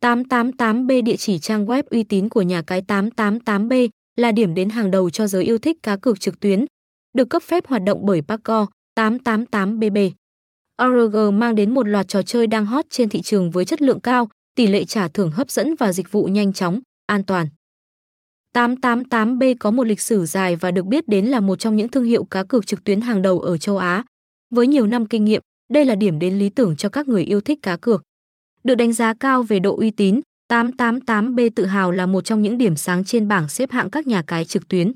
888B địa chỉ trang web uy tín của nhà cái 888B là điểm đến hàng đầu cho giới yêu thích cá cược trực tuyến, được cấp phép hoạt động bởi Paco 888BB. ORG mang đến một loạt trò chơi đang hot trên thị trường với chất lượng cao, tỷ lệ trả thưởng hấp dẫn và dịch vụ nhanh chóng, an toàn. 888B có một lịch sử dài và được biết đến là một trong những thương hiệu cá cược trực tuyến hàng đầu ở châu Á. Với nhiều năm kinh nghiệm, đây là điểm đến lý tưởng cho các người yêu thích cá cược. Được đánh giá cao về độ uy tín, 888B tự hào là một trong những điểm sáng trên bảng xếp hạng các nhà cái trực tuyến.